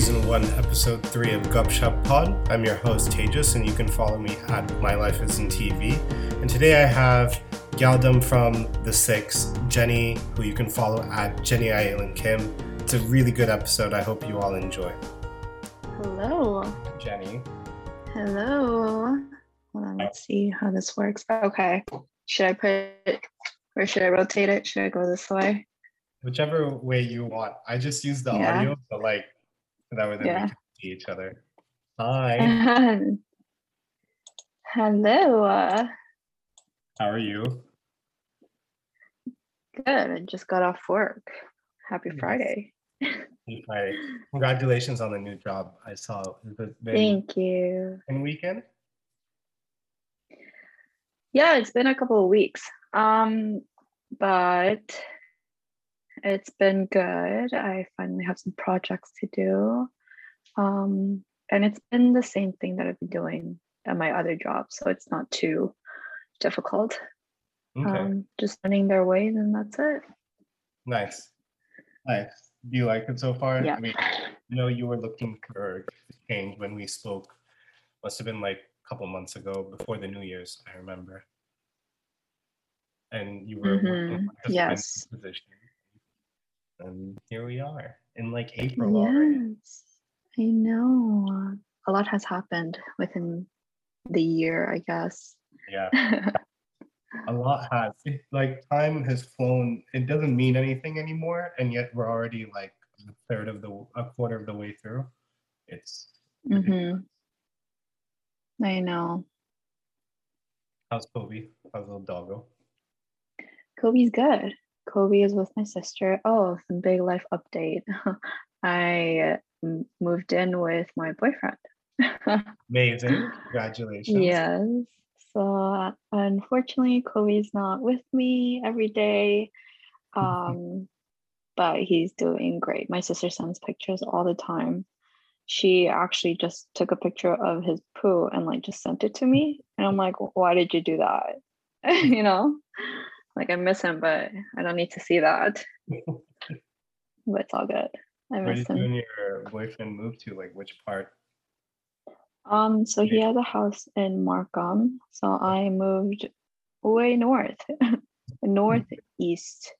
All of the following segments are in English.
Season 1, Episode 3 of Gupshup Pod. I'm your host, Tejas, and you can follow me at My Life is in TV. And today I have Gyaldum from The Six, Jenny, who you can follow at Jenny Ayelan Kim. It's a really good episode. I hope you all enjoy. Hello. Jenny. Hello. Hold on, let's see how this works. Okay. Should I put or should I rotate it? Should I go this way? Whichever way you want. I just use the Yeah. audio, so like that way then Yeah. we can see each other. Hi. Hello. How are you? good. I just got off work. Happy Yes. Friday. Happy Friday. Congratulations on the new job. I saw it Thank you. And weekend. Yeah, it's been a couple of weeks. Um, but it's been good. I finally have some projects to do. Um, and it's been the same thing that I've been doing at my other job, so it's not too difficult. Okay. Um, just learning their ways, and that's it. Nice. Nice. Do you like it so far? Yeah. I mean, you know, you were looking for change when we spoke. Must have been like a couple months ago before the New Year's, I remember. And you were working Mhm. for Yes. position. And here we are in like April already. Yes, I know. A lot has happened within the year, I guess. Yeah. A lot has. It, like time has flown. It doesn't mean anything anymore, and yet we're already like a third of the a quarter of the way through. It's hmm I know. how's Kobe? How's little doggo? Kobe's good. Kobe is with my sister. Oh, some big life update. I moved in with my boyfriend. Amazing. Congratulations. yes. So unfortunately, Kobe's not with me every day. Um, but he's doing great. My sister sends pictures all the time. She actually just took a picture of his poo and like just sent it to me. And I'm like, why did you do that? you know? Like I miss him, but I don't need to see that. But it's all good. I Where miss did you him. and your boyfriend move to? Like which part? Um, so he Yeah. has a house in Markham. So I moved way north, northeast,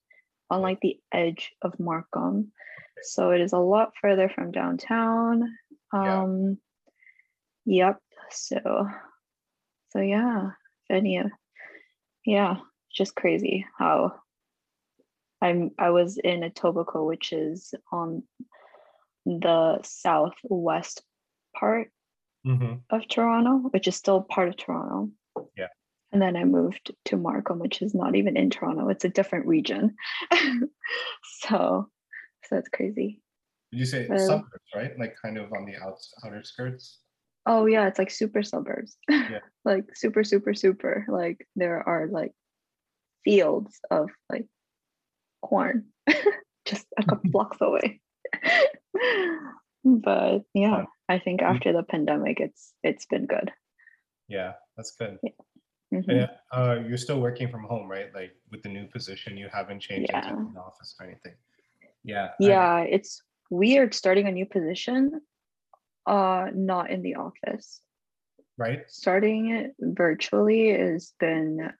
on like the edge of Markham. So it is a lot further from downtown. Yeah. Um, yep. So, so yeah, if any yeah, just crazy how I'm. I was in Etobicoke, which is on the southwest part Mm-hmm. of Toronto, which is still part of Toronto. Yeah. And then I moved to Markham, which is not even in Toronto. It's a different region. so so it's crazy. Did you say suburbs, right? Like kind of on the outs outer skirts. Oh yeah, it's like super suburbs. Yeah. like super, super, super. Like there are like fields of like corn just a couple blocks away. but yeah, I think after the pandemic it's it's been good. Yeah, that's good. Mhm. And, uh, you're still working from home, right? Like with the new position, you haven't changed Yeah. into an office or anything. Yeah. I- yeah it's weird starting a new position uh not in the office right. starting it virtually has been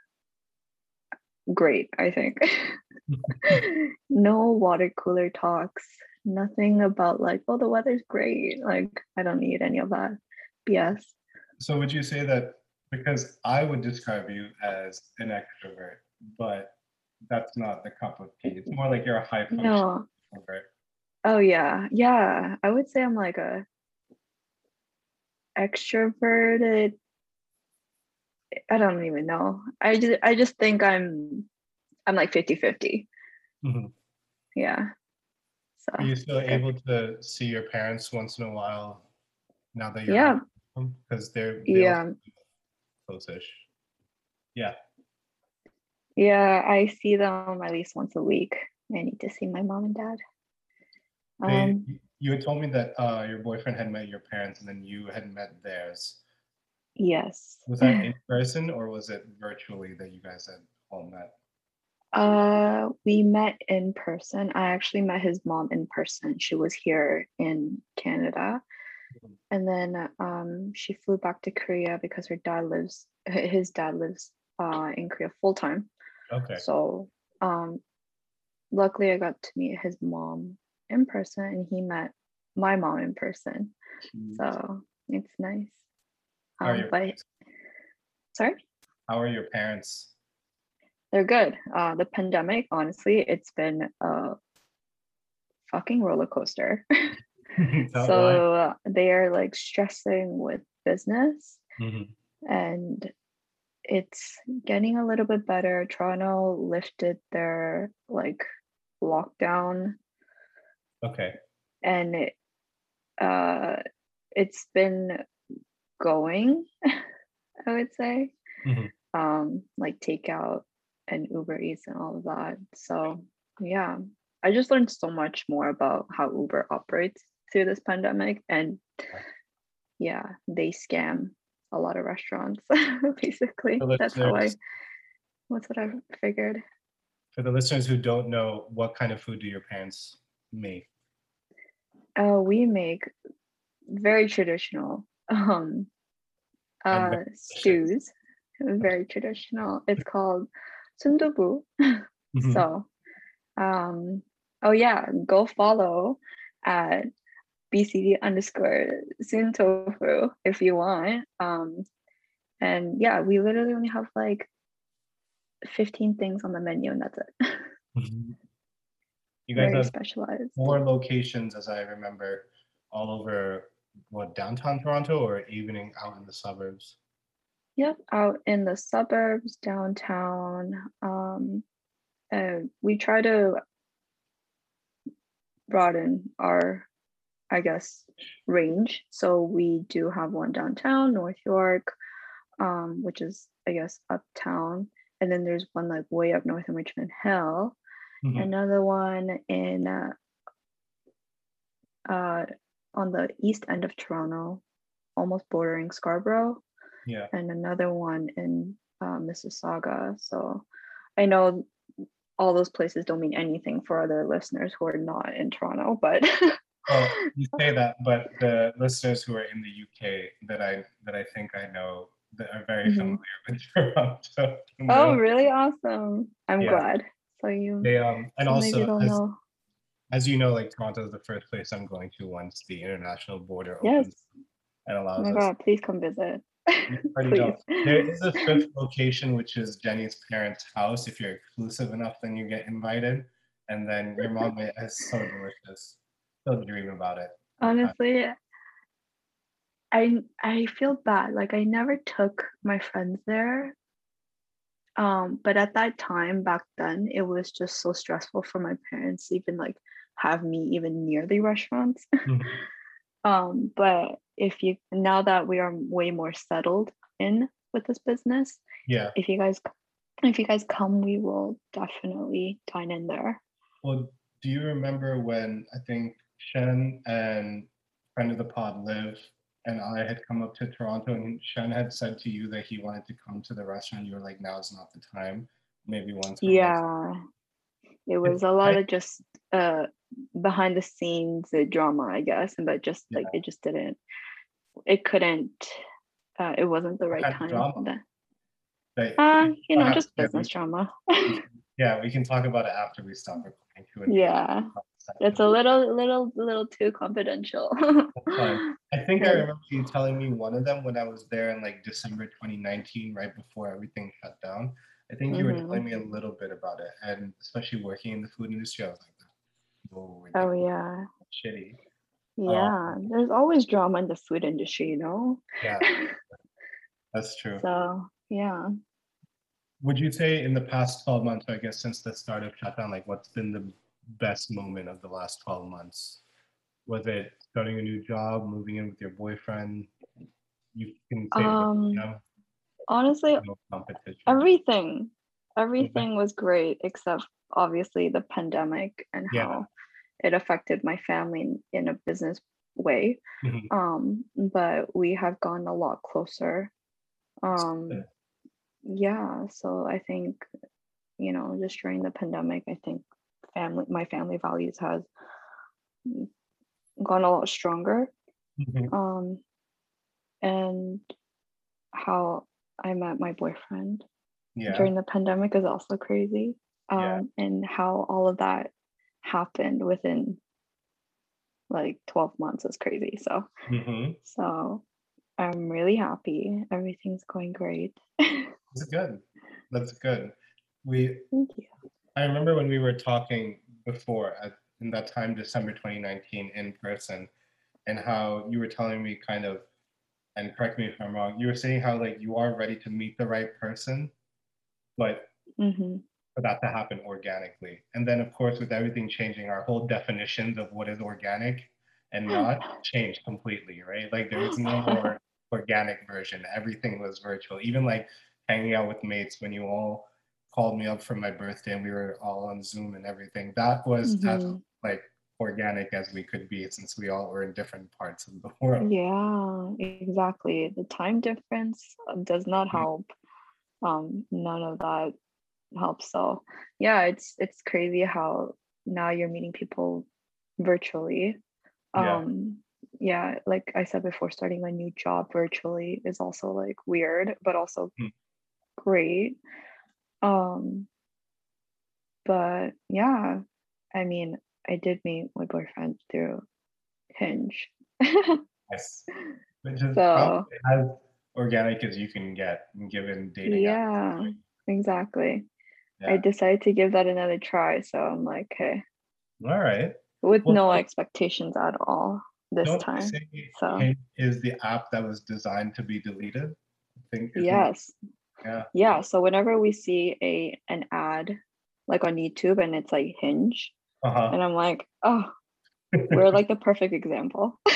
great i think. No water cooler talks nothing about like oh the weather's great like i don't need any of that bs So would you say that because I would describe you as an extrovert, but that's not the cup of tea. It's more like you're a high function no extrovert. oh yeah. Yeah. I would say i'm like a extroverted i don't even know i just i just think i'm i'm like 50 50 Mhm. yeah so Are you still good. able to see your parents once in a while now that you're yeah because they're they yeah close-ish. Yeah. yeah i see them at least once a week i need to see my mom and dad They, um you had told me that uh, your boyfriend had met your parents and then you had met theirs. Yes Was that in person or was it virtually that you guys had all met? Uh, we met in person. I actually met his mom in person. She was here in Canada, Mhm. and then um, she flew back to Korea because her dad lives. His dad lives uh, in Korea full time. Okay. So, um, luckily, I got to meet his mom in person, and he met my mom in person. Mm. So it's nice. How are Um, your but parents? sorry. How are your parents? They're good. Uh, the pandemic, honestly, it's been a fucking roller coaster. So uh, they are like stressing with business Mhm. and it's getting a little bit better. Toronto lifted their like lockdown Okay. and it, uh, it's been going, I would say. Mhm. um like takeout and uber eats and all of that so yeah i just learned so much more about how uber operates through this pandemic and yeah they scam a lot of restaurants basically that's how i that's what i figured For the listeners who don't know, what kind of food do your parents make? uh we make very traditional um uh very stews very traditional it's called sundubu Mhm. So, um, oh yeah, go follow at BCD underscore soon tofu if you want. Um, and yeah, we literally only have like 15 things on the menu and that's it. Mhm. You guys Very have specialized. four locations, as I remember, all over what downtown Toronto or evening out in the suburbs. Yep, out in the suburbs, downtown. Um, and we try to broaden our, I guess, range. So we do have one downtown, North York, um, which is, I guess, uptown. And then there's one like way up north in Richmond Hill. Mhm. Another one in uh, uh, on the east end of Toronto, almost bordering Scarborough Yeah. and another one in uh, Mississauga. So I know all those places don't mean anything for other listeners who are not in Toronto, but Well, you say that, but the listeners who are in the UK that I that I think I know that are very Mhm. familiar with Toronto. oh, really awesome! I'm Yeah. glad. So you They um and so also as, know. As you know, like Toronto is the first place I'm going to once the international border Yes. opens and Oh allows my us. god, please come visit. Please. There is a fifth location, which is Jenny's parents' house. If you're exclusive enough, then you get invited. And then your mom is so delicious. Still dream about it. Honestly, I I feel bad. Like I never took my friends there. Um, but at that time back then, it was just so stressful for my parents even like have me even near the restaurants. Mhm. um, but if you now that we are way more settled in with this business, Yeah. if you guys if you guys come, we will definitely dine in there. Well, do you remember when I think Shen and friend of the pod Liv and I had come up to Toronto and Shen had said to you that he wanted to come to the restaurant. You were like, now is not the time. Maybe once. or once." Yeah. It was a lot I- of just uh behind the scenes drama, I guess, and but just like Yeah. it just didn't it couldn't uh it wasn't the right time. drama? That- Uh, you know, just yeah, business drama. yeah, we can talk about it after we stop recording. yeah. It's a little little little too confidential. I think I remember you telling me one of them when I was there in like December 2019, right before everything shut down. I think you were telling me a little bit about it, and especially working in the food industry, I was like, "Oh, oh yeah. shitty." Yeah. There's always drama in the food industry, you know? Yeah, that's true. So yeah. Would you say in the past 12 months, I guess since the start of shutdown, like what's been the best moment of the last 12 months? Was it starting a new job, moving in with your boyfriend? You can say, Um, you know, Honestly, no everything everything was great except obviously the pandemic and Yeah. how it affected my family in, a business way Mhm. um but we have gone a lot closer um good. yeah so i think you know, just during the pandemic, I think family, my family values has gone a lot stronger. Mhm. Um, and how I met my boyfriend Yeah. during the pandemic is also crazy. Um, Yeah. and how all of that happened within like 12 months is crazy. So, hmm so I'm really happy. Everything's going great. That's good. That's good. We Thank you. I remember when we were talking before at, in that time, December 2019, in person, and how you were telling me kind of, and correct me if I'm wrong, you were saying how like you are ready to meet the right person, but hmm for that to happen organically. And then, of course, with everything changing, our whole definitions of what is organic and not changed completely, right? Like there was no more organic version. Everything was virtual. Even like hanging out with mates when you all called me up for my birthday and we were all on Zoom and everything. That was as Mhm. like organic as we could be since we all were in different parts of the world. Yeah, exactly. The time difference uh, does not Mhm. help. Um, none of that helps. So yeah, it's it's crazy how now you're meeting people virtually. Yeah. Um, yeah, like I said before, starting a new job virtually is also like weird, but also Mm. great. Um, but yeah, I mean, I did meet my boyfriend through Hinge. Yes. Which is So- as organic as you can get given dating apps. Yeah, exactly. I decided to give that another try. So I'm like, okay, All right. with Well, no expectations at all this time. so- Hinge is the app that was designed to be deleted? I think. Yes. Yeah. Yeah. So whenever we see a an ad like on YouTube and it's like Hinge, Uh-huh. and I'm like, oh, we're like the perfect example.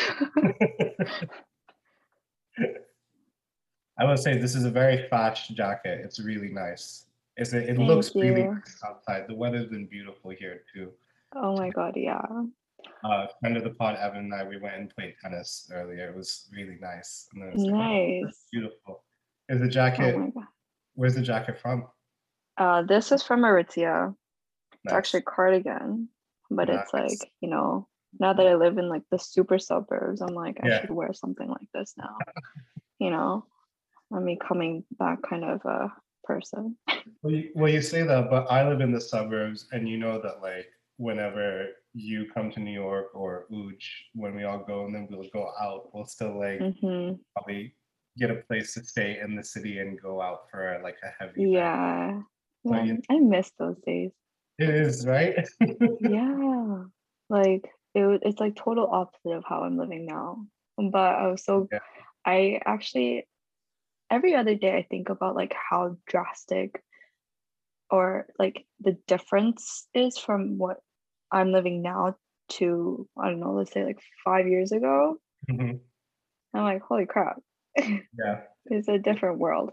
I would say this is a very fast jacket. It's really nice. It's a, it Thank looks really nice outside. The weather's been beautiful here too. oh my god, yeah. Uh, friend of the pod, Evan and I, we went and played tennis earlier. It was really nice. And was like, oh, Nice. beautiful. Is the Oh jacket? god. where's the jacket from? Uh, this is from Aritzia. It's actually a cardigan, but it's like, you know, now that I live in like the super suburbs, I'm like, I Yeah. should wear something like this now. you know, I'm becoming that kind of a person. Well you, well, you say that, but I live in the suburbs, and you know that like whenever you come to New York or Uj, when we all go and then we'll go out, we'll still like hmm probably get a place to stay in the city and go out for like a heavy. Yeah. So Yeah, you- I miss those days. It is right. Yeah. Like it, it's like total opposite of how I'm living now. But I was so Yeah. I actually every other day I think about like how drastic or like the difference is from what I'm living now to I don't know, let's say like five years ago. Mhm. I'm like, holy crap, Yeah. it's a different world.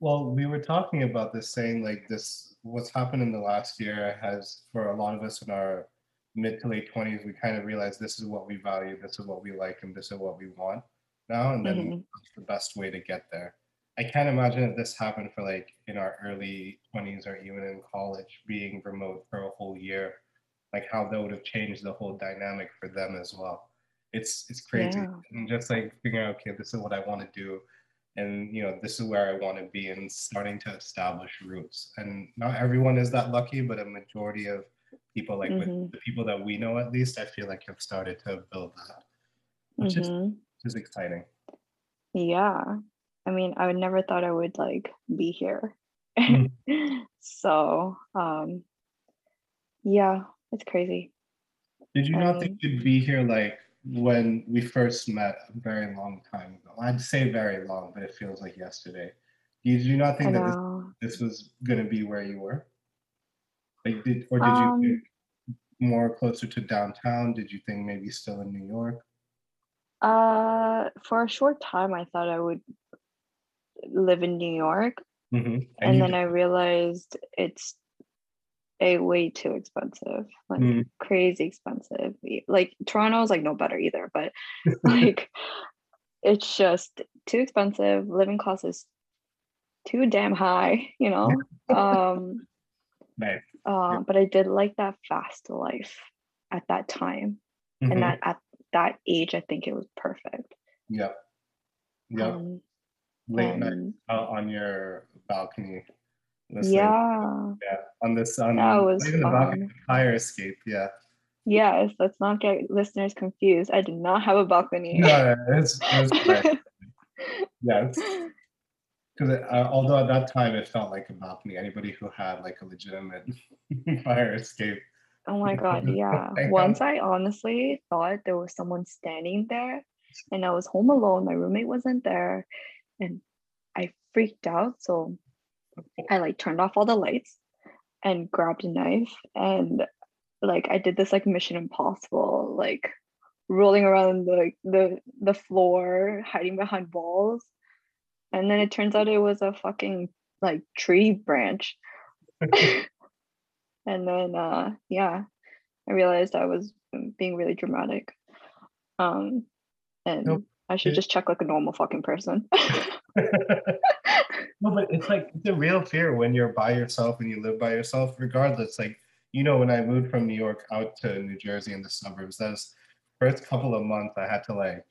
Well, we were talking about this, saying like this, what's happened in the last year has, for a lot of us in our mid to late 20s, we kind of realized this is what we value, this is what we like, and this is what we want now. And then Mhm. what's the best way to get there. I can't imagine if this happened for like in our early 20s or even in college, being remote for a whole year, like how that would have changed the whole dynamic for them as well. It's it's crazy. Yeah. And just like figuring out, okay, this is what I want to do and you know this is where i want to be and starting to establish roots and not everyone is that lucky but a majority of people like with Mhm. the people that we know at least i feel like have started to build that which is Mhm. which is exciting Yeah. I mean, I would never thought I would like be here. Mm. so, um yeah, it's crazy. did you not Um, think you'd be here like when we first met a very long time ago. I'd say very long but it feels like yesterday. Did you not think that this, this was going to be where you were? Like did or did you Um, think more closer to downtown? Did you think maybe still in new york? Uh for a short time I thought I would live in New York. Mm-hmm. and, you then did- I realized it's a way too expensive. Like Mm. crazy expensive. Like Toronto's like no better either, but like it's just too expensive living costs is too damn high you know um Nice. Uh, But I did like that fast life at that time, Mhm. and that at that age, I think it was perfect. Yep. Yep. Um, Late night out on your balcony. Listening. yeah, Yeah. On this on That was even the balcony, fire escape. Yeah. yes. Let's not get listeners confused. I did not have a balcony. No, it's, it's. Yeah. Because uh, although at that time it felt like a balcony, anybody who had like a legitimate fire escape. Oh my god, yeah. Once I honestly thought there was someone standing there and I was home alone, my roommate wasn't there, and I freaked out. So I like turned off all the lights and grabbed a knife and like I did this like Mission Impossible, like rolling around the the the floor, hiding behind walls. And then it turns out it was a fucking like tree branch. and then uh yeah i realized i was being really dramatic um and Nope. i should It- just check like a normal fucking person no, but it's like it's a real fear when you're by yourself and you live by yourself, regardless. Like, you know, when I moved from New York out to New Jersey in the suburbs, those first couple of months I had to like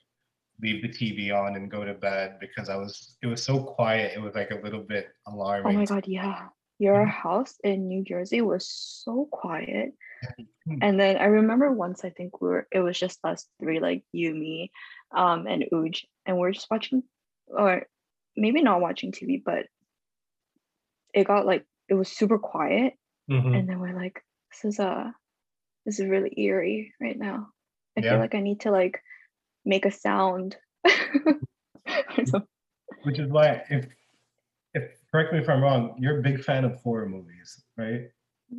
leave the TV on and go to bed because I was it was so quiet, it was like a little bit alarming. oh my god yeah your Mhm. house in new jersey was so quiet Mhm. and then i remember once i think we were it was just us three like you me um and uj and we're just watching or maybe not watching tv but it got like it was super quiet Mhm. and then we're like this is uh this is really eerie right now i Yeah. feel like i need to like make a sound. Which is why if if correct me if I'm wrong, you're a big fan of horror movies, right?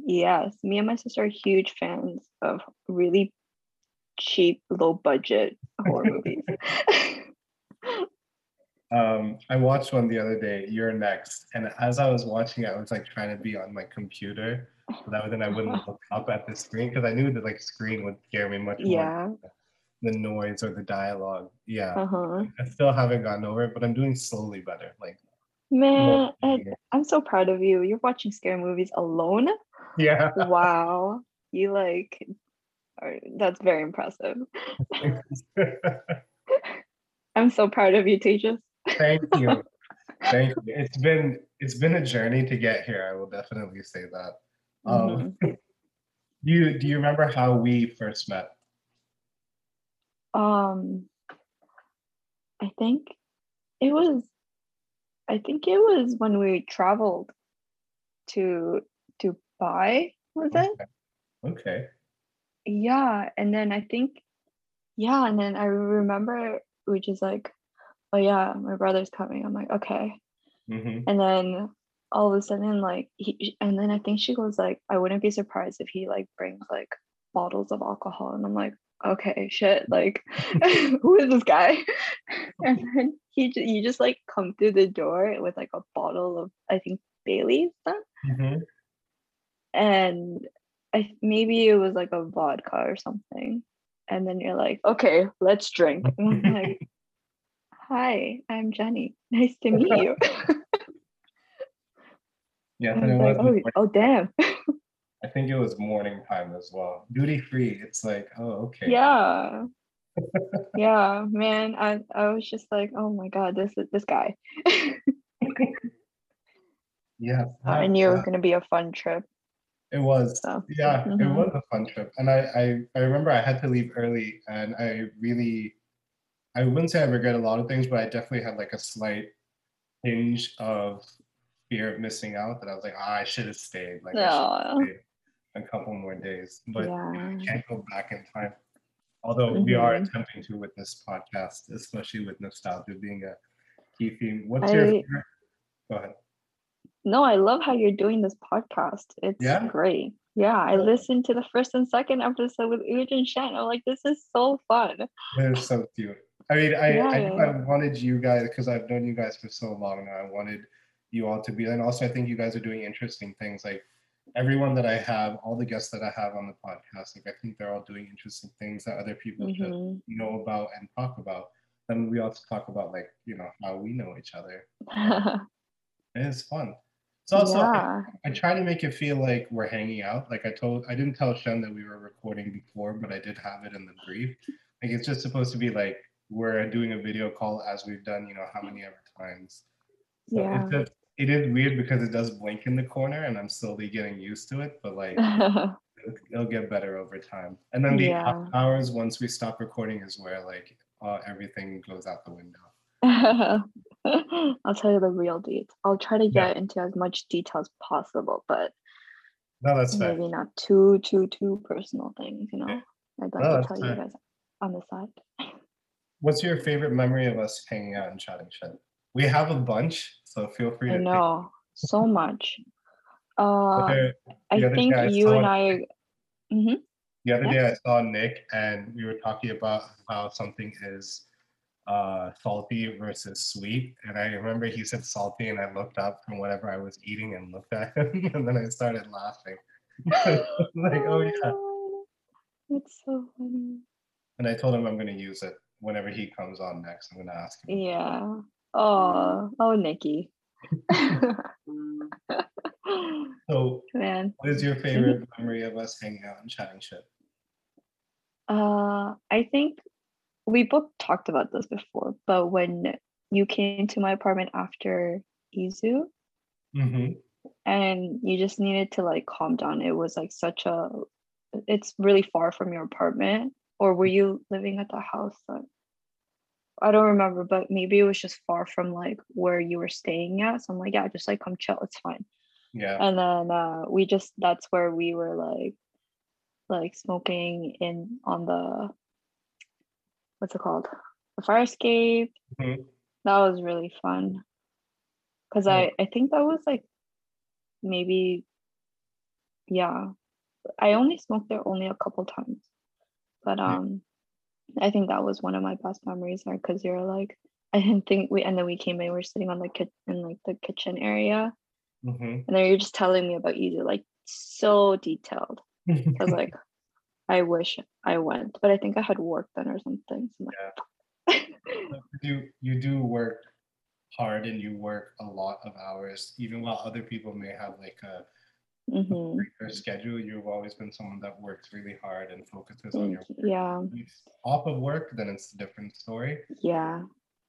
yes me and my sister are huge fans of really cheap low budget horror movies Um, I watched one the other day, You're Next, and as I was watching it, I was like trying to be on my computer so that then I wouldn't look up at the screen because I knew the like screen would scare me much more yeah than the noise or the dialogue. Yeah. uh-huh I still haven't gotten over it, but I'm doing slowly better. Like man yeah. i'm so proud of you you're watching scary movies alone yeah. wow you like are, that's very impressive i'm so proud of you tejas Thank you. Thank you. It's been it's been a journey to get here. I will definitely say that. Um, Mhm. do you do you remember how we first met? Um, I think it was, I think it was when we traveled to Dubai, was it? Okay. Okay. Yeah, and then I think, yeah, and then I remember which is like, oh yeah, my brother's coming. I'm like, okay. hmm And then all of a sudden, like, he, and then I think she goes like, I wouldn't be surprised if he like brings like bottles of alcohol, and I'm like, okay, shit, like, who is this guy? And then he you just like come through the door with like a bottle of I think Bailey's stuff, hmm and I maybe it was like a vodka or something, and then you're like, okay, let's drink. Like, hi, I'm Jenny. Nice to meet you. Yeah, I was like, oh, morning- oh damn. I think it was morning time as well. Duty free. It's like, oh, okay. Yeah. yeah, man. I, I was just like, oh my god, this is this guy. Yeah. I knew it was gonna be a fun trip. It was. So, Yeah, it mhm. was a fun trip. And I, I, I remember I had to leave early and I really, I wouldn't say I regret a lot of things, but I definitely had like a slight hinge of fear of missing out that I was like, ah, I should have stayed. Like, I should have No. stayed a couple more days. But Yeah. I can't go back in time. Although we are Mhm. attempting to with this podcast, especially with nostalgia being a key theme. What's your favorite? Go ahead. No, I love how you're doing this podcast. It's Yeah? great. Yeah, I listened to the first and second episode with Uj and Shan. I'm like, this is so fun. Is so cute. I mean, I, I, Yeah. I wanted you guys because I've known you guys for so long now. I wanted you all to be, and also I think you guys are doing interesting things. Like everyone that I have, all the guests that I have on the podcast, like I think they're all doing interesting things that other people should Mhm. know about and talk about. Then we also talk about like you know how we know each other. It is fun. It's also yeah. I, I, try to make it feel like we're hanging out. Like I told, I didn't tell Shen that we were recording before, but I did have it in the brief. Like it's just supposed to be like we're doing a video call as we've done, you know, how many ever times. So yeah. It's just, it is weird because it does blink in the corner, and I'm slowly getting used to it. But like, it'll, it'll, get better over time. And then the yeah. hours once we stop recording is where like uh, everything goes out the window. I'll tell you the real deets. I'll try to get yeah. into as much detail as possible, but no, that's maybe fair. not too too too personal things. You know, yeah. I'd like no, to tell fair. you guys on the side. What's your favorite memory of us hanging out and chatting shit? We have a bunch, so feel free to. I know so much. Uh, I think you and I. Mm-hmm. The other yeah. day I saw Nick and we were talking about how something is uh, salty versus sweet. And I remember he said salty, and I looked up from whatever I was eating and looked at him, and then I started laughing. like, oh yeah. That's so funny. And I told him I'm going to use it whenever he comes on next. I'm going to ask him. Yeah. Oh, oh, Nikki. so, man, what is your favorite memory of us hanging out and chatting shit? Uh, I think we both talked about this before, but when you came to my apartment after Izu, mm-hmm. and you just needed to like calm down, it was like such a. It's really far from your apartment, or were you living at the house? That, I don't remember, but maybe it was just far from like where you were staying at. So I'm like, yeah, just like come chill, it's fine. Yeah. And then uh, we just that's where we were like, like smoking in on the what's it called? The fire escape. Mm-hmm. That was really fun. Cause I, I think that was like maybe yeah. I only smoked there only a couple times. But um I think that was one of my best memories there because you're like I didn't think we and then we came in, we are sitting on the kitchen in like the kitchen area. Mm-hmm. And then you're just telling me about you like so detailed. I was like, I wish I went, but I think I had work then or something. So yeah. you you do work hard and you work a lot of hours, even while other people may have like a mm-hmm. schedule. You've always been someone that works really hard and focuses Thank on your work. yeah. Off of work, then it's a different story. Yeah.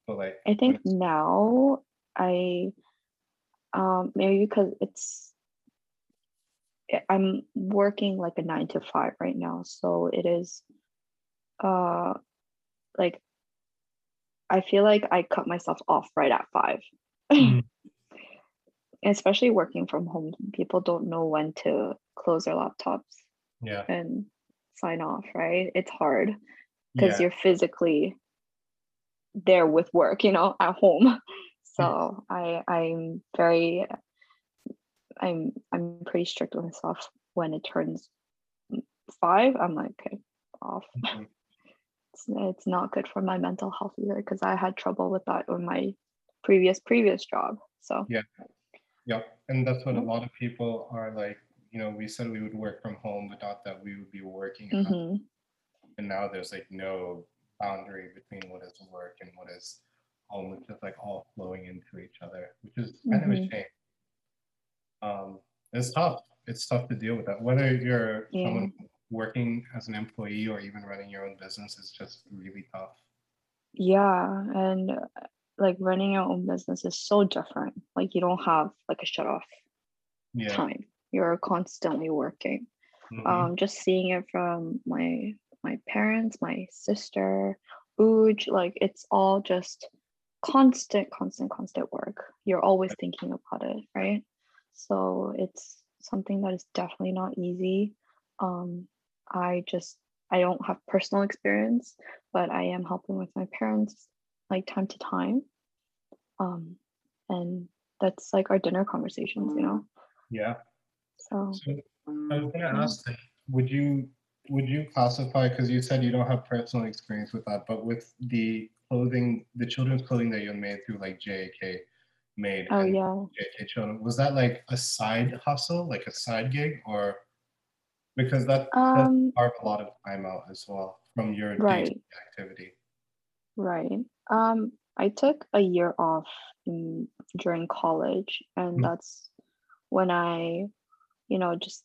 But like I think now I um maybe because it's I'm working like a nine to five right now. So it is uh like I feel like I cut myself off right at 5 mm-hmm. Especially working from home, people don't know when to close their laptops yeah. and sign off, right? It's hard because yeah. you're physically there with work, you know, at home. So I I'm very I'm I'm pretty strict with myself when it turns five. I'm like, okay, off. Mm-hmm. It's, it's not good for my mental health either because I had trouble with that in my previous previous job. So yeah, yeah, and that's what a lot of people are like. You know, we said we would work from home, but not that we would be working. Mm-hmm. And now there's like no boundary between what is work and what is home. It's just like all flowing into each other, which is kind mm-hmm. of a mm-hmm. shame um, it's tough. It's tough to deal with that. Whether you're yeah. someone working as an employee or even running your own business is just really tough. Yeah, and like running your own business is so different. Like you don't have like a shut off yeah. time. You're constantly working. Mm-hmm. Um, just seeing it from my my parents, my sister, Uj, like it's all just constant, constant, constant work. You're always thinking about it, right? So it's something that is definitely not easy. Um, I just I don't have personal experience, but I am helping with my parents like time to time. Um, and that's like our dinner conversations, you know. Yeah. So, so I was gonna ask, would you would you classify because you said you don't have personal experience with that, but with the clothing, the children's clothing that you made through like JAK, made. Oh yeah. JK Children. Was that like a side hustle, like a side gig, or because that um, carve a lot of time out as well from your right. activity. Right. Um, I took a year off in, during college, and mm-hmm. that's when I, you know, just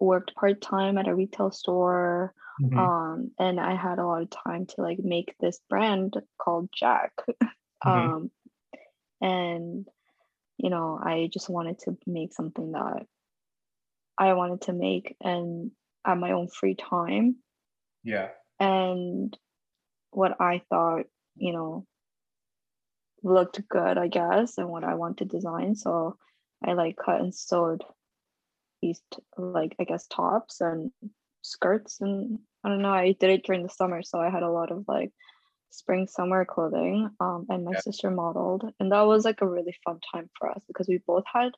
worked part time at a retail store. Mhm. Um, and I had a lot of time to like make this brand called Jack. Mhm. um, and you know, I just wanted to make something that I wanted to make and at my own free time yeah. and what I thought, you know, looked good, I guess, and what I want to design. So I like cut and sewed these like I guess tops and skirts and I don't know. I did it during the summer, so I had a lot of like spring summer clothing. Um, and my Yeah. sister modeled, and that was like a really fun time for us because we both had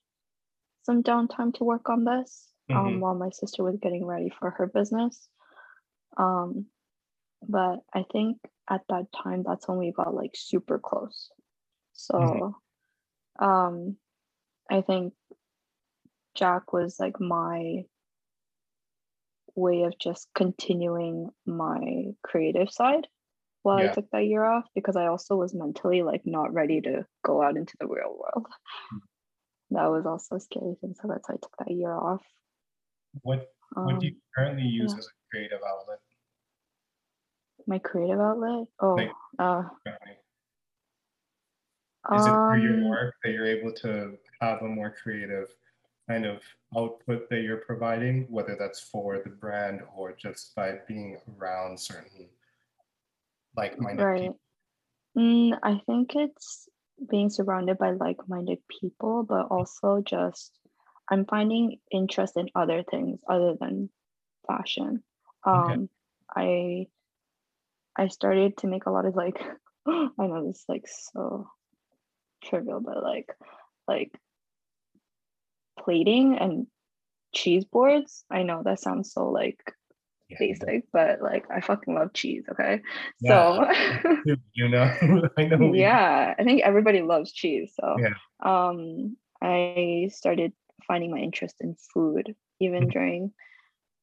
some downtime to work on this. Um, Mhm. while my sister was getting ready for her business. Um, but I think at that time that's when we got like super close. So um I think Jack was like my way of just continuing my creative side while Yeah. I took that year off because I also was mentally like not ready to go out into the real world. That was also a scary thing. So that's why I took that year off. What What do you Um, currently use yeah. as a creative outlet? My creative outlet. Oh, Like- uh. Is it for your um, work that you're able to have a more creative kind of output that you're providing, whether that's for the brand or just by being around certain like-minded right. people? Mm, I think it's being surrounded by like-minded people, but also just I'm finding interest in other things other than fashion. Okay. Um, I I started to make a lot of like I know this is like so trivial, but like like plating and cheese boards. I know that sounds so like Yeah, basic, but like I fucking love cheese, okay? Yeah. So you know, I know. yeah, I think everybody loves cheese. So Yeah. um I started finding my interest in food even Mhm. during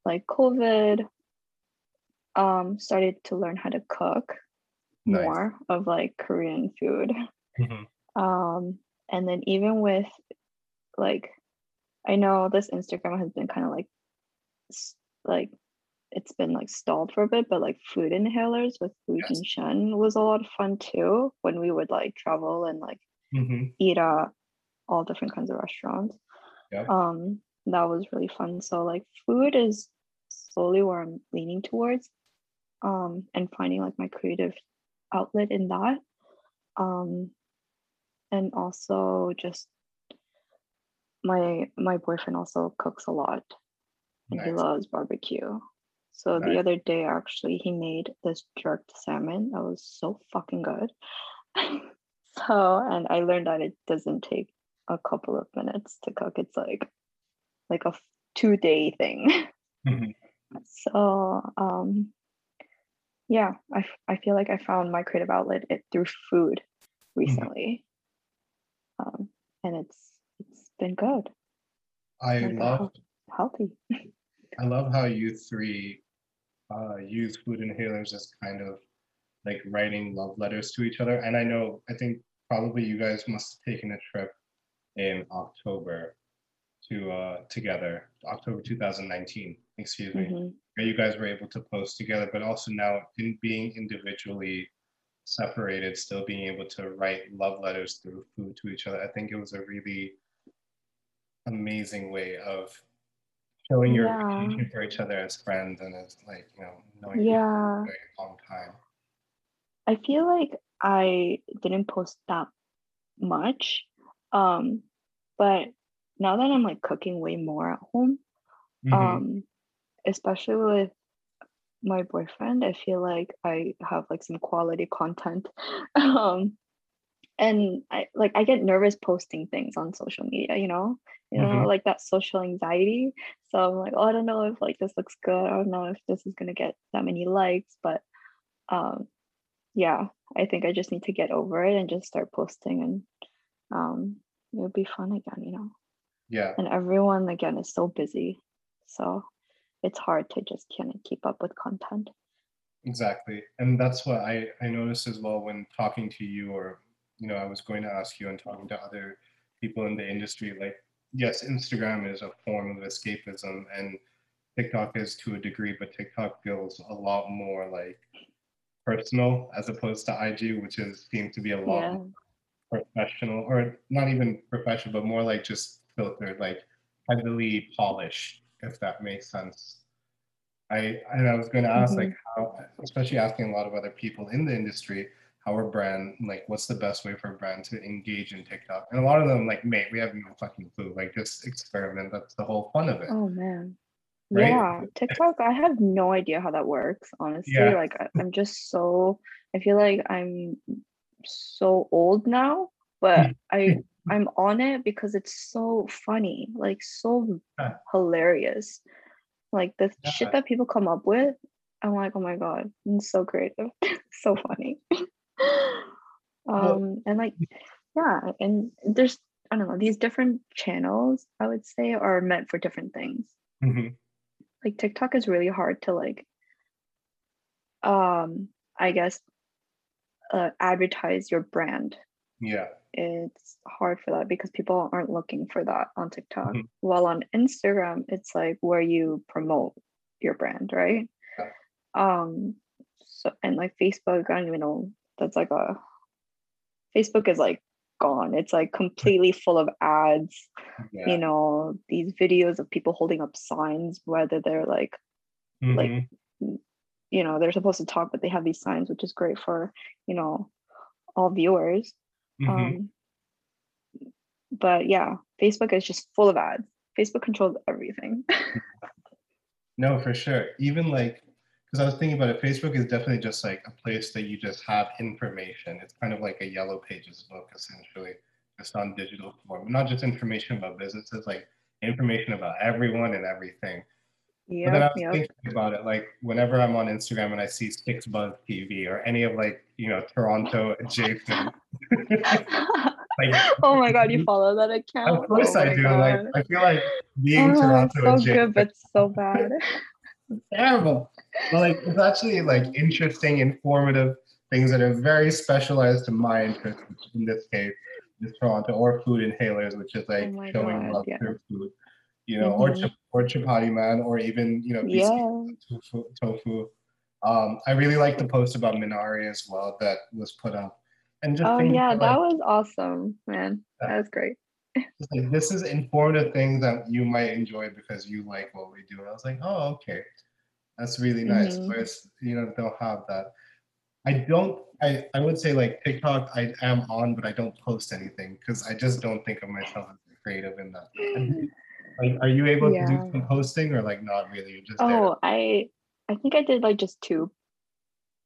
like COVID. Um started to learn how to cook Nice. more of like Korean food. Mhm. Um and then even with like I know this Instagram has been kind of like s- like it's been like stalled for a bit, but like food inhalers with Fu Yes. Jin Shen was a lot of fun too when we would like travel and like Mhm. eat at all different kinds of restaurants. Yeah. Um, that was really fun. So like food is slowly where I'm leaning towards, um, and finding like my creative outlet in that. Um, and also just my my boyfriend also cooks a lot and he loves barbecue. So Nice. the other day actually he made this jerked salmon that was so fucking good. so and I learned that it doesn't take a couple of minutes to cook. It's like like a two day thing. Mhm. So um yeah, I, I feel like I found my creative outlet it, through food recently. Um and it's it's been good. I Like love healthy. I love how you three uh, use food inhalers as kind of like writing love letters to each other. And I know, I think probably you guys must have taken a trip in October to uh, together, October 2019, excuse me, Mhm. You guys were able to post together, but also now in being individually separated, still being able to write love letters through food to each other. I think it was a really amazing way of showing your Yeah. appreciation for each other as friends and as like you know knowing Yeah. for a very long time. I feel like I didn't post that much. Um, but now that I'm like cooking way more at home, Mhm. um, especially with my boyfriend, I feel like I have like some quality content. Um, and I like I get nervous posting things on social media, you know, you know, Mhm. like that social anxiety. So I'm like, oh, I don't know if like this looks good. I don't know if this is gonna get that many likes, but um, yeah, I think I just need to get over it and just start posting, and um, it'll be fun again, you know. yeah, And everyone again is so busy, so it's hard to just kind of keep up with content. exactly. And that's what I, I noticed as well when talking to you or you know, I was going to ask you and talking to other people in the industry, like yes, Instagram is a form of escapism, and TikTok is to a degree, but TikTok feels a lot more like personal as opposed to IG, which is seems to be a lot Yeah. professional, or not even professional, but more like just filtered, like heavily polished, if that makes sense. I and I was going to ask like mm-hmm. how, especially asking a lot of other people in the industry, how a brand like what's the best way for a brand to engage in TikTok? And a lot of them like, mate, we have no fucking clue. Like just experiment. That's the whole fun of it. Oh man. Right? Yeah, TikTok, I have no idea how that works, honestly. Yeah. Like I, I'm just so I feel like I'm so old now, but I I'm on it because it's so funny, like so Yeah. hilarious. Like the Yeah. shit that people come up with, I'm like, oh my god, it's so creative, so funny. Well- um, and like, yeah, and there's I don't know, these different channels, I would say, are meant for different things Mhm. like TikTok is really hard to like um I guess uh, advertise your brand. Yeah. It's hard for that because people aren't looking for that on TikTok. Mhm. While on Instagram, it's like where you promote your brand, right? Um so and like Facebook, I don't even know, that's like a Facebook is like gone. It's like completely full of ads Yeah. you know these videos of people holding up signs whether they're like like, Mhm. you know they're supposed to talk but they have these signs which is great for you know all viewers Mhm. um but yeah facebook is just full of ads facebook controls everything No, for sure. Even like, because I was thinking about it, Facebook is definitely just like a place that you just have information. It's kind of like a yellow pages book, essentially, just on digital form. Not just information about businesses, like information about everyone and everything. But then I yeah was yeah thinking about it, like whenever I'm on Instagram and I see Six Buzz TV or any of like, you know, Toronto adjacent, like, oh my god you follow that account of course Oh I do. Like, I feel like being oh, Toronto so good but so bad terrible. But like it's actually like interesting, informative things that are very specialized to my interest. which In this case, is Toronto or food inhalers, which is like Oh showing God, love yeah. through food. You know, or Mhm. chap- or chapati man, or even you know yeah tofu. tofu. Um, I really like the post about Minari as well that was put up, and just oh yeah like, that was awesome man Yeah. that was great like, this is informative things that you might enjoy because you like what we do. And I was like, oh, okay, that's really nice. Mhm. Whereas you know they'll have that. I don't. I I would say like TikTok. I am on, but I don't post anything because I just don't think of myself as creative in that. Like, are you able to do some posting or like not really? You're just there. Oh, I I think I did like just two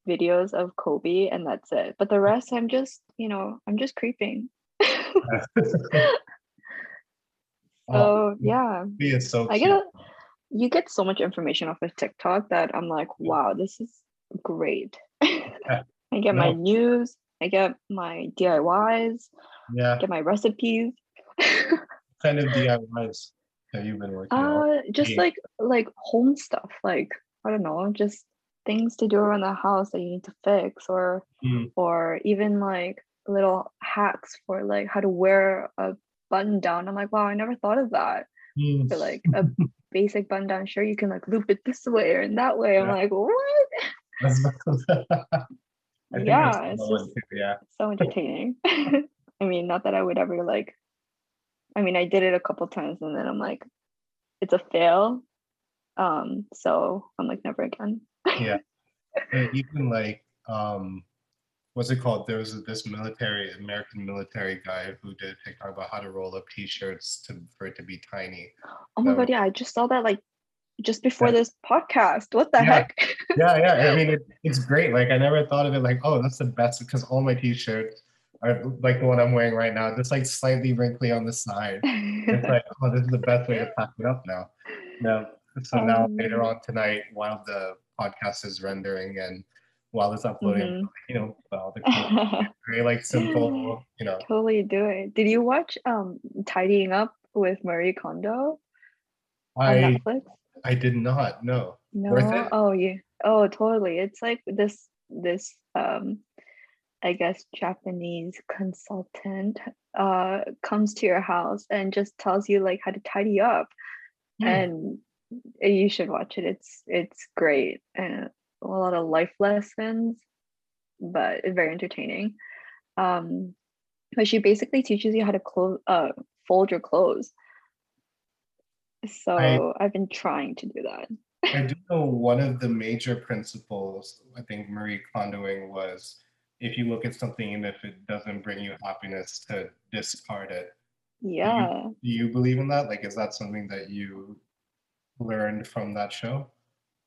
videos of Kobe and that's it. But the rest I'm just, you know, I'm just creeping. oh, So yeah, he is so I get a, you get so much information off of TikTok that I'm like, wow, this is great. I get my news, I get my DIYs, yeah, get my recipes. kind of DIYs have you've been working on. Uh, just Yeah. like like home stuff, like I don't know, just things to do around the house that you need to fix, or Mm. or even like little hacks for like how to wear a button down. I'm like, wow, I never thought of that. Mm. For like a basic button down shirt, you can like loop it this way or in that way. I'm like, what? I think Yeah, it's just- too, yeah. So entertaining. I mean, not that I would ever like. I mean, I did it a couple times and then I'm like, it's a fail. Um, so I'm like, never again. And even like um what's it called? There was this military American military guy who did a TikTok about how to roll up t-shirts to for it to be tiny. Oh my So- god, yeah, I just saw that like just before Yeah. this podcast. What the Yeah. heck? Yeah, yeah. I mean it, it's great. Like I never thought of it like, oh, that's the best because all my t-shirts are like the one I'm wearing right now, just like slightly wrinkly on the side. It's like, oh, this is the best way to pack it up now. No. So now Oh, later on tonight, while the podcast is rendering and while it's uploading, Mhm. you know, all the very like simple, you know. totally do it. Did you watch um Tidying Up with Marie Kondo on I Netflix? I did not. No. It? Oh yeah. Oh totally. It's like this this um I guess Japanese consultant uh comes to your house and just tells you like how to tidy up Hmm. and you should watch it. It's it's great and a lot of life lessons, but it's very entertaining. Um but she basically teaches you how to close uh fold your clothes. So I've been trying to do that. I do know one of the major principles, I think Marie Kondoing was if you look at something and if it doesn't bring you happiness, to discard it. Yeah. Do you believe in that? Like, is that something that you learned from that show?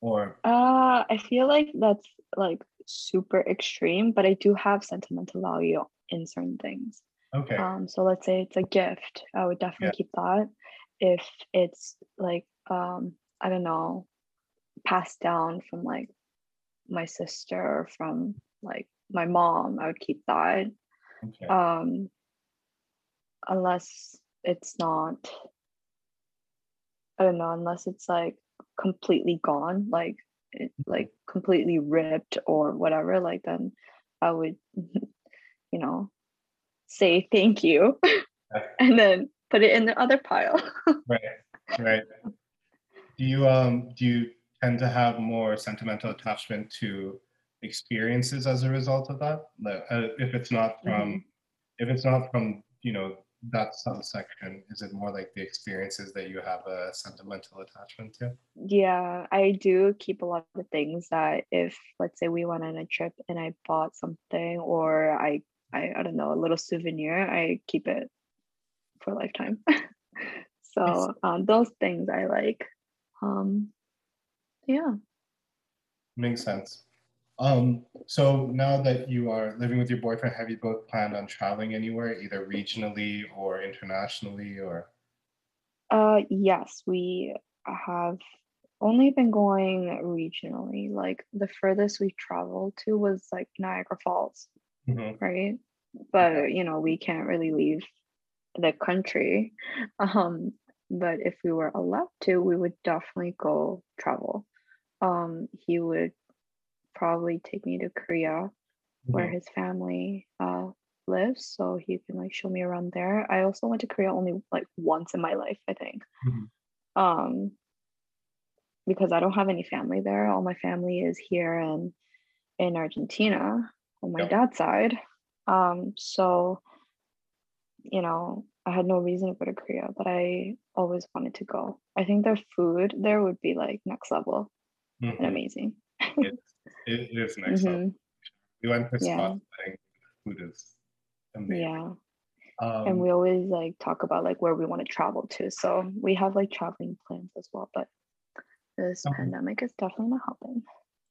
Or, Uh, I feel like that's like super extreme, but I do have sentimental value in certain things. okay, Um, so let's say it's a gift, I would definitely keep that. If it's like, um, I don't know, passed down from like my sister or from like my mom, I would keep that. okay. Um, unless it's not, I don't know, unless it's like completely gone, like it, like completely ripped or whatever, like then I would, you know, say thank you and then put it in the other pile. Right, right. Do you um do you tend to have more sentimental attachment to experiences as a result of that? Like, uh, if it's not from Mhm. if it's not from you know that subsection, is it more like the experiences that you have a sentimental attachment to? Yeah, I do keep a lot of things that if let's say we went on a trip and I bought something or I I, I don't know, a little souvenir, I keep it for a lifetime. so um, those things I like. Um yeah. Makes sense. Um, so now that you are living with your boyfriend, have you both planned on traveling anywhere, either regionally or internationally, or? Uh yes, we have only been going regionally. Like the furthest we traveled to was like Niagara Falls. Mhm. right? But you know, we can't really leave the country. Um, but if we were allowed to, we would definitely go travel. Um, he would probably take me to Korea where Mhm. his family uh lives, so he can like show me around there. I also went to Korea only like once in my life, I think. Mhm. Um, because I don't have any family there. All my family is here and in Argentina on my Yep. dad's side. Um, so you know, I had no reason to go to Korea, but I always wanted to go. I think their food there would be like next level and Mhm. amazing. It's, it is next level. Mhm, We went to Yeah. Scotland. Food is amazing. Yeah. Um, And we always like talk about like where we want to travel to. So we have like traveling plans as well, but this pandemic is definitely not helping.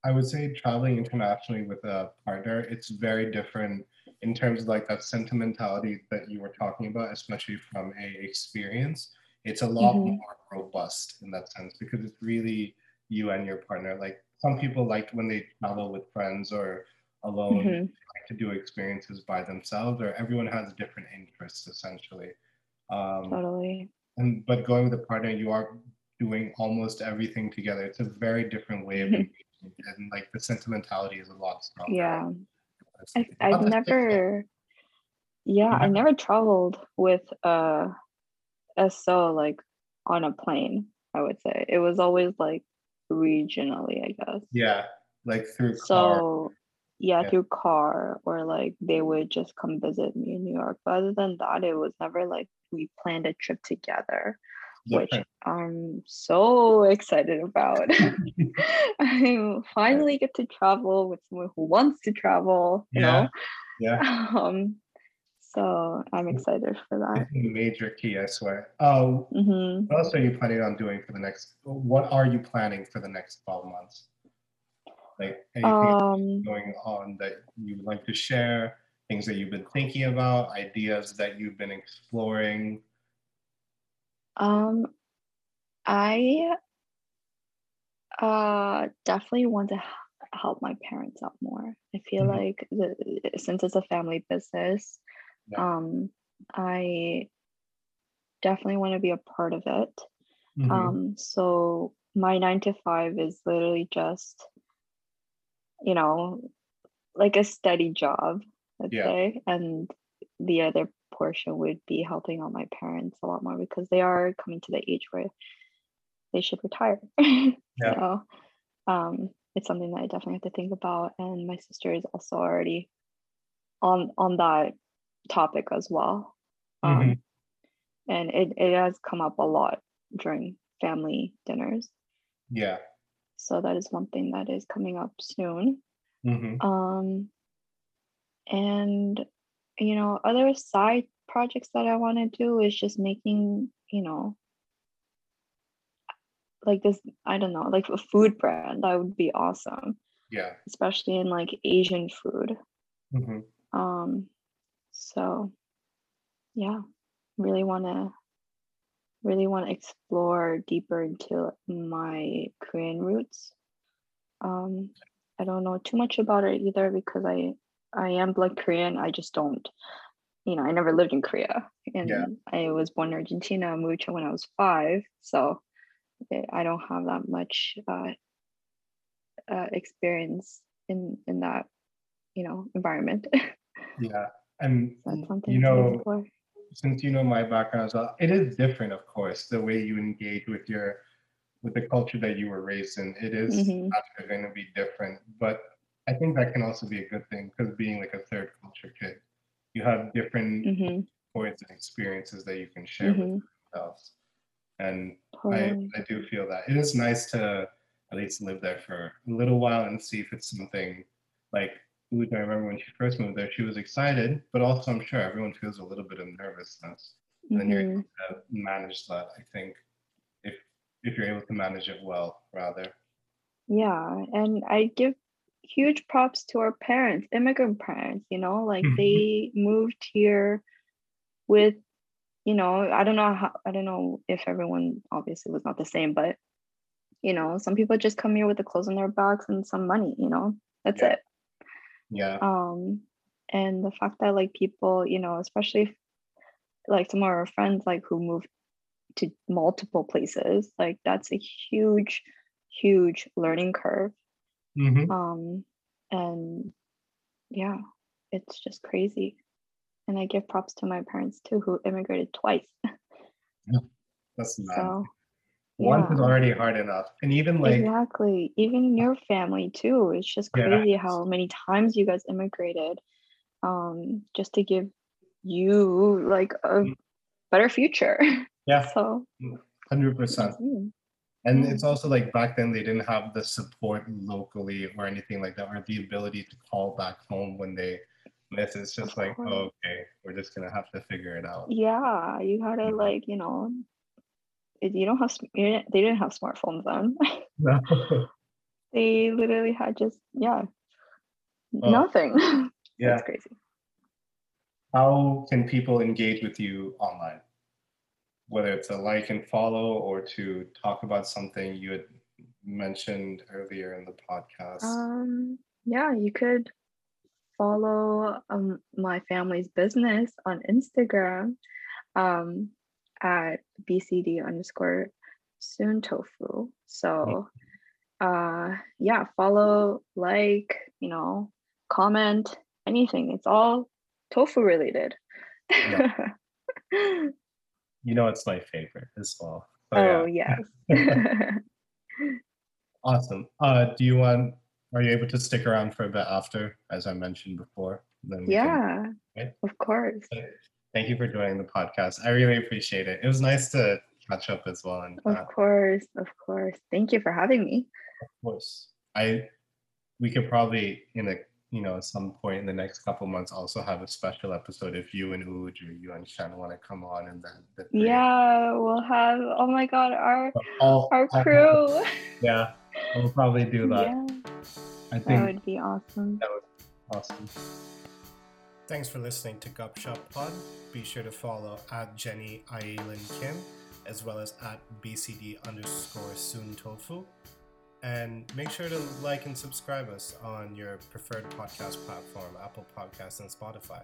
I would say traveling internationally with a partner, it's very different in terms of like that sentimentality that you were talking about, especially from a experience. It's a lot Mhm. more robust in that sense because it's really you and your partner. Like some people like when they travel with friends or alone, Mhm, like to do experiences by themselves, or everyone has different interests essentially. Um, Totally. and but going with a partner, you are doing almost everything together. It's a very different way of engaging, and like the sentimentality is a lot stronger. Yeah. I, i've never, yeah, I never- never traveled with a SO like on a plane, I would say. It was always like regionally, I guess. Yeah, like through car. So yeah, Yeah. through car or like they would just come visit me in New York. But other than that, it was never like we planned a trip together, which. I'm so excited about. I finally get to travel with someone who wants to travel, you Yeah. know. Yeah, Um, so I'm excited for that. major key, I swear. Oh, hmm what else are you planning on doing for the next? What are you planning for the next twelve months? Like anything Um, going on that you would like to share? Things that you've been thinking about, ideas that you've been exploring. um, I uh definitely want to help my parents out more. I feel Mhm. like the, since it's a family business, Yeah. um, I definitely want to be a part of it. Mhm. Um, so my nine to five is literally just, you know, like a steady job. let's Yeah. say. And the other portion would be helping out my parents a lot more because they are coming to the age where they should retire. So um, it's something that I definitely have to think about. And my sister is also already on on that topic as well. Um, Mhm. and it, it has come up a lot during family dinners. Yeah. So that is one thing that is coming up soon. hmm Um, and you know, other side projects that I want to do is just making, you know, like this, I don't know, like a food brand. That would be awesome, Yeah. especially in like Asian food. hmm Um, so yeah, really want to really want to explore deeper into my Korean roots. Um, I don't know too much about it either because I I am blood Korean. I just don't, you know, I never lived in Korea, and Yeah. I was born in Argentina, moved here when I was five, so eh, I don't have that much uh, uh, experience in in that, you know, environment. Yeah. And So that's something you know, since you know my background as well, it is different, of course, the way you engage with your with the culture that you were raised in. It is Mhm. naturally going to be different, but I think that can also be a good thing because being like a third culture kid, you have different hmm points and experiences that you can share with hmm yourselves. And I, I do feel that it is nice to at least live there for a little while and see if it's something like Uj, I remember when she first moved there, she was excited, but also I'm sure everyone feels a little bit of nervousness. And you're able to manage that, I think, if if you're able to manage it well, rather. Yeah, and I give huge props to our parents, immigrant parents, you know, like Mhm. they moved here with, you know, I don't know how, I don't know if everyone obviously was not the same, but you know, some people just come here with the clothes on their backs and some money, you know, that's Yeah. it. Yeah. Um, and the fact that like people, you know, especially if, like some of our friends like who moved to multiple places, like that's a huge, huge learning curve. hmm um and yeah it's just crazy and i give props to my parents too who immigrated twice yeah, That's mad. so One is already hard enough. And even like exactly even your family too it's just Yeah. crazy how many times you guys immigrated um just to give you like a Mm. better future yeah, so 100% And Yeah. it's also like back then they didn't have the support locally or anything like that, or the ability to call back home when they miss. It's just like, oh, okay, we're just gonna have to figure it out. yeah you had to Mhm. like you know you don't have you didn't- they didn't have smartphones then they literally had just yeah Oh. nothing yeah. that's crazy How can people engage with you online? Whether it's a like and follow or to talk about something you had mentioned earlier in the podcast. um yeah you could follow um my family's business on instagram um at bcd underscore soon tofu so uh yeah follow like you know comment anything it's all tofu related Yeah. you know, it's my favorite as well. So, oh yeah. yes Awesome. Uh, do you want? Are you able to stick around for a bit after, as I mentioned before? Then we can- yeah right? of course Thank you for joining the podcast. I really appreciate it. It was nice to catch up as well. And uh, of course of course thank you for having me of course, I we could probably in a you know some point in the next couple months also have a special episode if you and Uj or you and Shan want to come on and then the yeah we'll have oh my god our all, our crew yeah, we'll probably do that. yeah I think that would be awesome that was awesome. Thanks for listening to Gup Shup Pod. Be sure to follow at Jenny Ailin Kim as well as at BCD underscore Soon Tofu. And make sure to like and subscribe us on your preferred podcast platform, Apple Podcasts and Spotify.